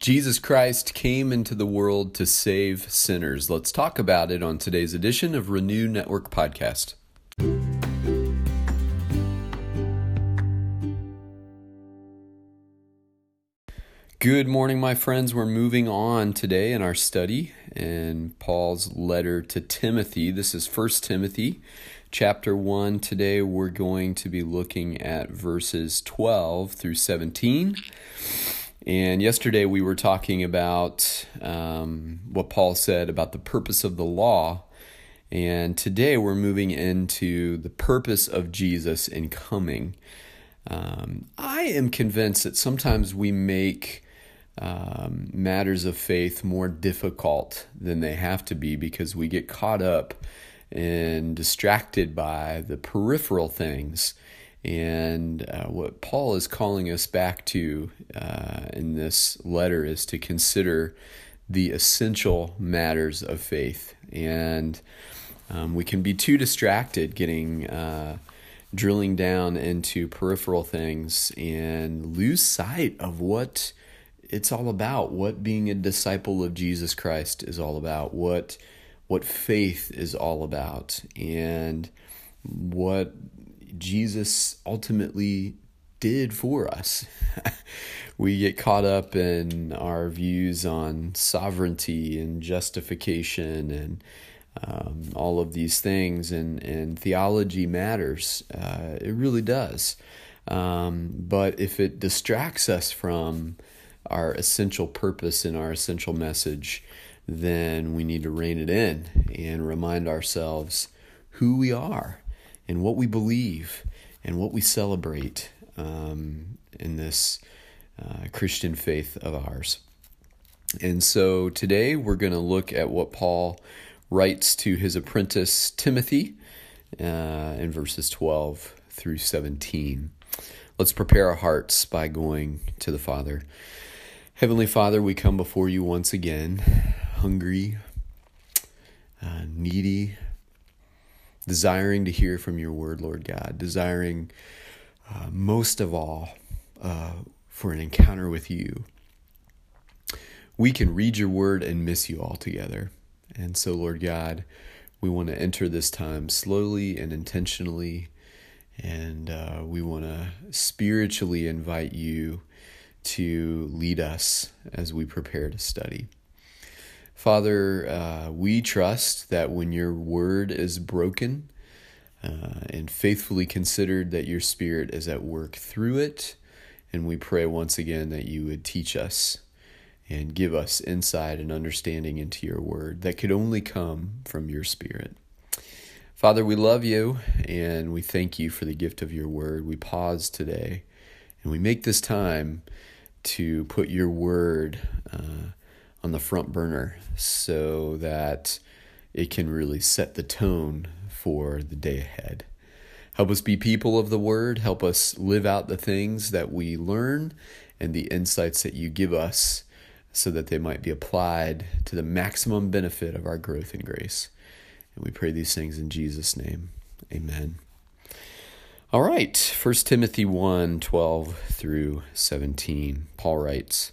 Jesus Christ came into the world to save sinners. Let's talk about it on today's edition of Renew Network Podcast. Good morning, my friends. We're moving on today in our study in Paul's letter to Timothy. This is 1 Timothy chapter 1. Today we're going to be looking at verses 12 through 17. And yesterday we were talking about um, what Paul said about the purpose of the law. And today we're moving into the purpose of Jesus in coming. Um, I am convinced that sometimes we make um, matters of faith more difficult than they have to be because we get caught up and distracted by the peripheral things and uh, what Paul is calling us back to uh, in this letter is to consider the essential matters of faith. And um, we can be too distracted getting uh, drilling down into peripheral things and lose sight of what it's all about, what being a disciple of Jesus Christ is all about, what what faith is all about, and what Jesus ultimately did for us. we get caught up in our views on sovereignty and justification and um, all of these things, and, and theology matters. Uh, it really does. Um, but if it distracts us from our essential purpose and our essential message, then we need to rein it in and remind ourselves who we are and what we believe and what we celebrate um, in this uh, Christian faith of ours. And so today we're going to look at what Paul writes to his apprentice Timothy uh, in verses 12 through 17. Let's prepare our hearts by going to the Father. Heavenly Father, we come before you once again, hungry, uh, needy, desiring to hear from your word, Lord God, desiring uh, most of all uh, for an encounter with you. We can read your word and miss you altogether. And so, Lord God, we want to enter this time slowly and intentionally, and uh, we want to spiritually invite you to lead us as we prepare to study. Father, uh, we trust that when your word is broken uh, and faithfully considered, that your spirit is at work through it. And we pray once again that you would teach us and give us insight and understanding into your word that could only come from your spirit. Father, we love you and we thank you for the gift of your word. We pause today and we make this time to put your word. Uh, on the front burner so that it can really set the tone for the day ahead. Help us be people of the word. Help us live out the things that we learn and the insights that you give us so that they might be applied to the maximum benefit of our growth in grace. And we pray these things in Jesus' name. Amen. All right, 1 Timothy 1 12 through 17. Paul writes,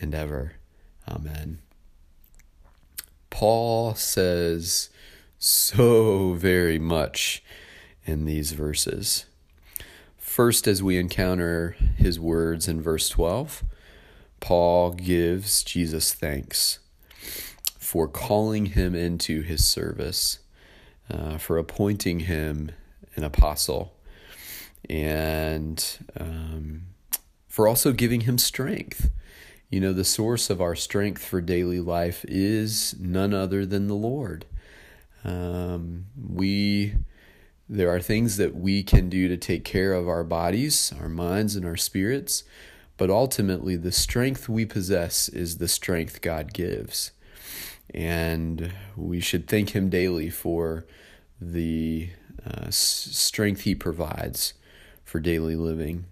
and ever. Amen. Paul says so very much in these verses. First, as we encounter his words in verse 12, Paul gives Jesus thanks for calling him into his service, uh, for appointing him an apostle, and um, for also giving him strength. You know, the source of our strength for daily life is none other than the Lord. Um, we there are things that we can do to take care of our bodies, our minds, and our spirits, but ultimately, the strength we possess is the strength God gives. And we should thank Him daily for the uh, strength He provides for daily living.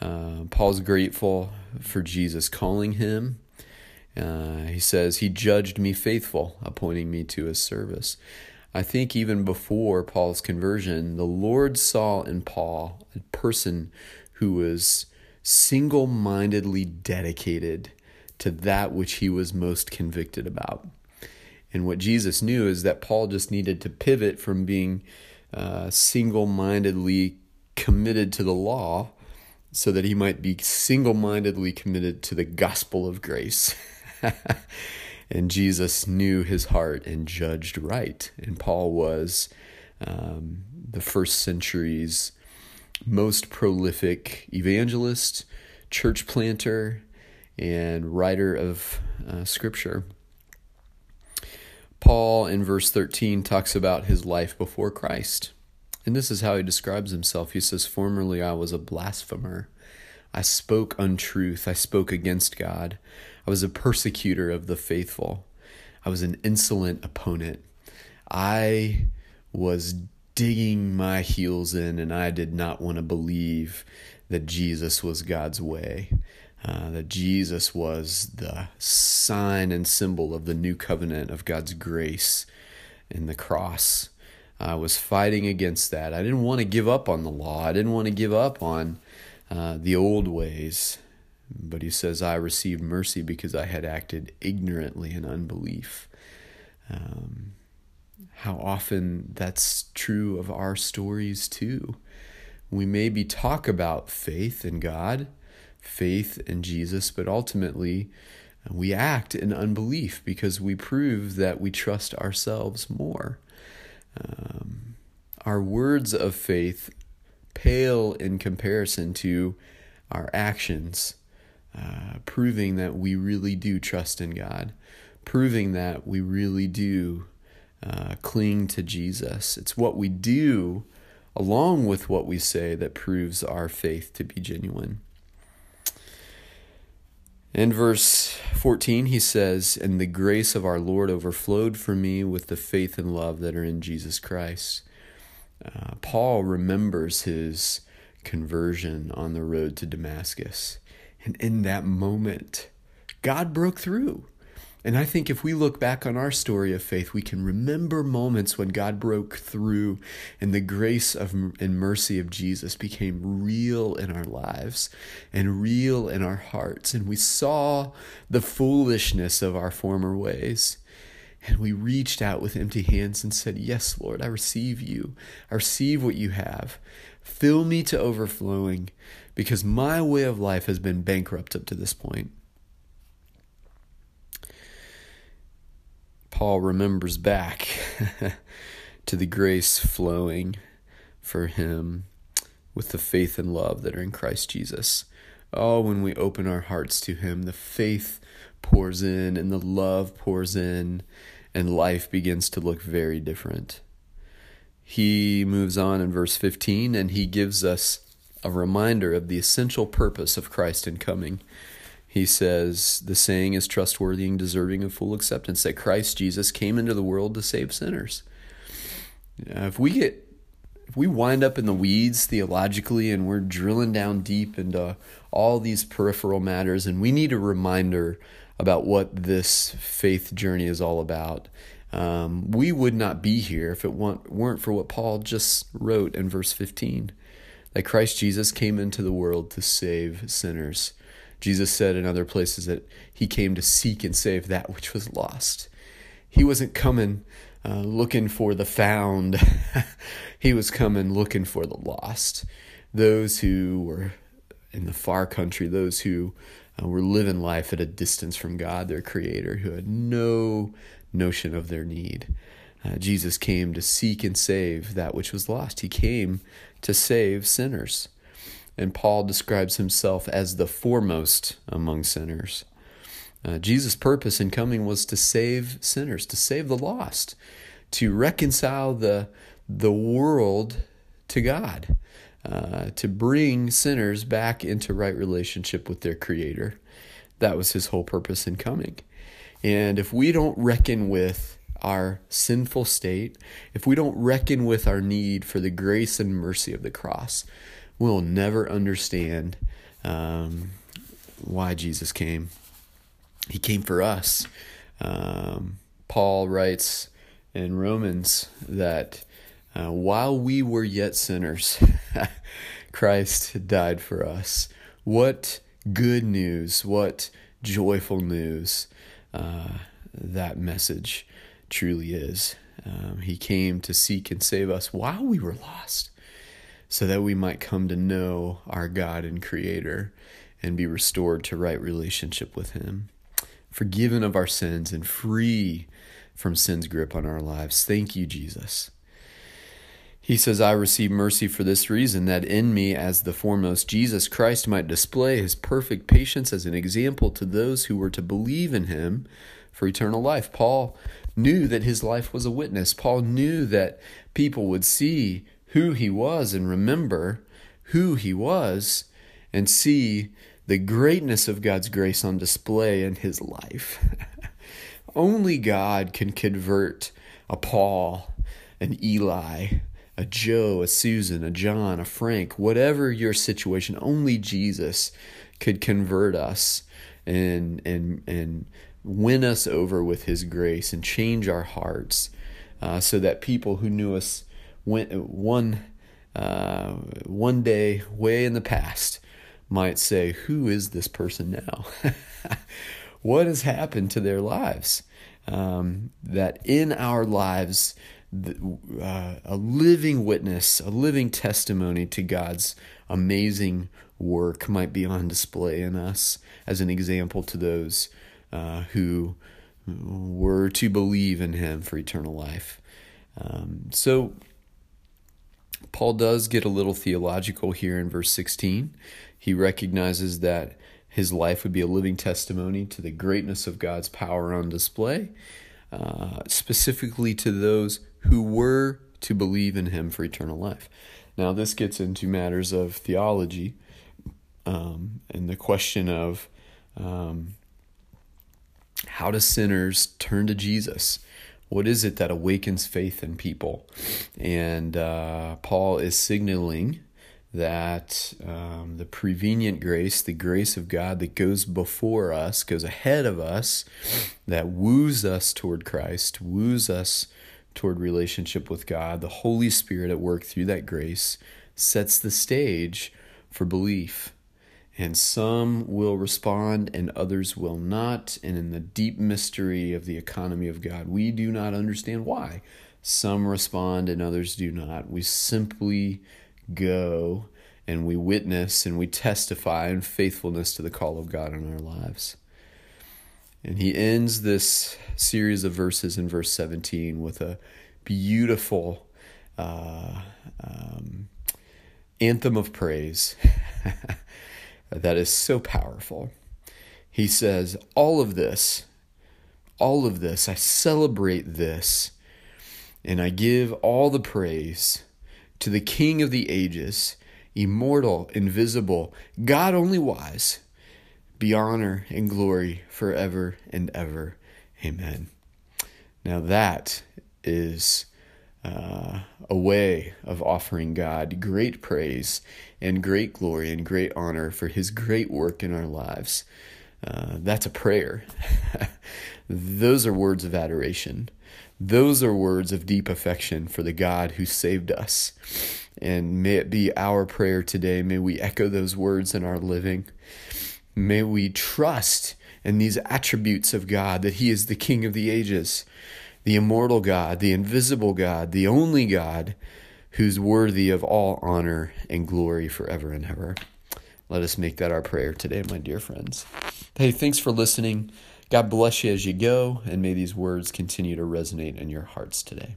Uh, Paul's grateful for Jesus calling him. Uh, he says, He judged me faithful, appointing me to His service. I think even before Paul's conversion, the Lord saw in Paul a person who was single mindedly dedicated to that which he was most convicted about. And what Jesus knew is that Paul just needed to pivot from being uh, single mindedly committed to the law so that he might be single mindedly committed to the gospel of grace. And Jesus knew his heart and judged right. And Paul was um, the first century's most prolific evangelist, church planter, and writer of uh, scripture. Paul in verse 13 talks about his life before Christ. And this is how he describes himself. He says, Formerly I was a blasphemer. I spoke untruth. I spoke against God. I was a persecutor of the faithful. I was an insolent opponent. I was digging my heels in, and I did not want to believe that Jesus was God's way, uh, that Jesus was the sign and symbol of the new covenant of God's grace in the cross. I was fighting against that. I didn't want to give up on the law. I didn't want to give up on uh, the old ways. But he says, I received mercy because I had acted ignorantly in unbelief. Um, how often that's true of our stories, too. We maybe talk about faith in God, faith in Jesus, but ultimately we act in unbelief because we prove that we trust ourselves more. Um, our words of faith pale in comparison to our actions uh, proving that we really do trust in God, proving that we really do uh, cling to Jesus. It's what we do along with what we say that proves our faith to be genuine. In verse 14, he says, And the grace of our Lord overflowed for me with the faith and love that are in Jesus Christ. Uh, Paul remembers his conversion on the road to Damascus. And in that moment, God broke through. And I think if we look back on our story of faith, we can remember moments when God broke through and the grace of and mercy of Jesus became real in our lives and real in our hearts. And we saw the foolishness of our former ways. And we reached out with empty hands and said, Yes, Lord, I receive you. I receive what you have. Fill me to overflowing because my way of life has been bankrupt up to this point. Paul remembers back to the grace flowing for him with the faith and love that are in Christ Jesus. Oh, when we open our hearts to Him, the faith pours in and the love pours in, and life begins to look very different. He moves on in verse 15 and he gives us a reminder of the essential purpose of Christ in coming. He says, The saying is trustworthy and deserving of full acceptance that Christ Jesus came into the world to save sinners. If we get if we wind up in the weeds theologically and we're drilling down deep into all these peripheral matters and we need a reminder about what this faith journey is all about um, we would not be here if it weren't for what paul just wrote in verse 15 that Christ Jesus came into the world to save sinners. Jesus said in other places that he came to seek and save that which was lost. He wasn't coming uh, looking for the found, he was coming looking for the lost. Those who were in the far country, those who uh, were living life at a distance from God, their creator, who had no notion of their need. Uh, Jesus came to seek and save that which was lost. He came to save sinners. And Paul describes himself as the foremost among sinners. Uh, Jesus' purpose in coming was to save sinners, to save the lost, to reconcile the, the world to God, uh, to bring sinners back into right relationship with their Creator. That was his whole purpose in coming. And if we don't reckon with our sinful state, if we don't reckon with our need for the grace and mercy of the cross, we'll never understand um, why Jesus came. He came for us. Um, Paul writes in Romans that uh, while we were yet sinners, Christ died for us. What good news, what joyful news uh, that message truly is. Um, he came to seek and save us while we were lost, so that we might come to know our God and Creator and be restored to right relationship with Him, forgiven of our sins and free from sin's grip on our lives. Thank you, Jesus. He says, I receive mercy for this reason, that in me, as the foremost, Jesus Christ might display his perfect patience as an example to those who were to believe in him for eternal life. Paul knew that his life was a witness. Paul knew that people would see who he was and remember who he was and see the greatness of God's grace on display in his life. Only God can convert a Paul, an Eli, a Joe, a Susan, a John, a Frank, whatever your situation, only Jesus could convert us and and and win us over with his grace and change our hearts uh, so that people who knew us went one uh, one day way in the past might say who is this person now what has happened to their lives um, that in our lives uh, a living witness, a living testimony to God's amazing work might be on display in us as an example to those uh, who were to believe in Him for eternal life. Um, so, Paul does get a little theological here in verse 16. He recognizes that his life would be a living testimony to the greatness of God's power on display, uh, specifically to those who were to believe in him for eternal life. Now, this gets into matters of theology um, and the question of um, how do sinners turn to Jesus? What is it that awakens faith in people? And uh, Paul is signaling that um, the prevenient grace, the grace of God that goes before us, goes ahead of us, that woos us toward Christ, woos us toward relationship with God, the Holy Spirit at work through that grace sets the stage for belief. And some will respond and others will not. And in the deep mystery of the economy of God, we do not understand why. Some respond and others do not. We simply go and we witness and we testify in faithfulness to the call of God in our lives. And he ends this series of verses in verse 17 with a beautiful uh, um, anthem of praise that is so powerful. He says, All of this, all of this, I celebrate this, and I give all the praise to the King of the ages, immortal, invisible, God only wise be honor and glory forever and ever. Amen. Now that is uh, a way of offering God great praise and great glory and great honor for his great work in our lives. Uh, that's a prayer. Those are words of adoration. Those are words of deep affection for the God who saved us. And may it be our prayer today. May we echo those words in our living. May we trust in these attributes of God that He is the King of the ages, the immortal God, the invisible God, the only God who's worthy of all honor and glory forever and ever. Let us make that our prayer today, my dear friends. Hey, thanks for listening. God bless you as you go, and may these words continue to resonate in your hearts today.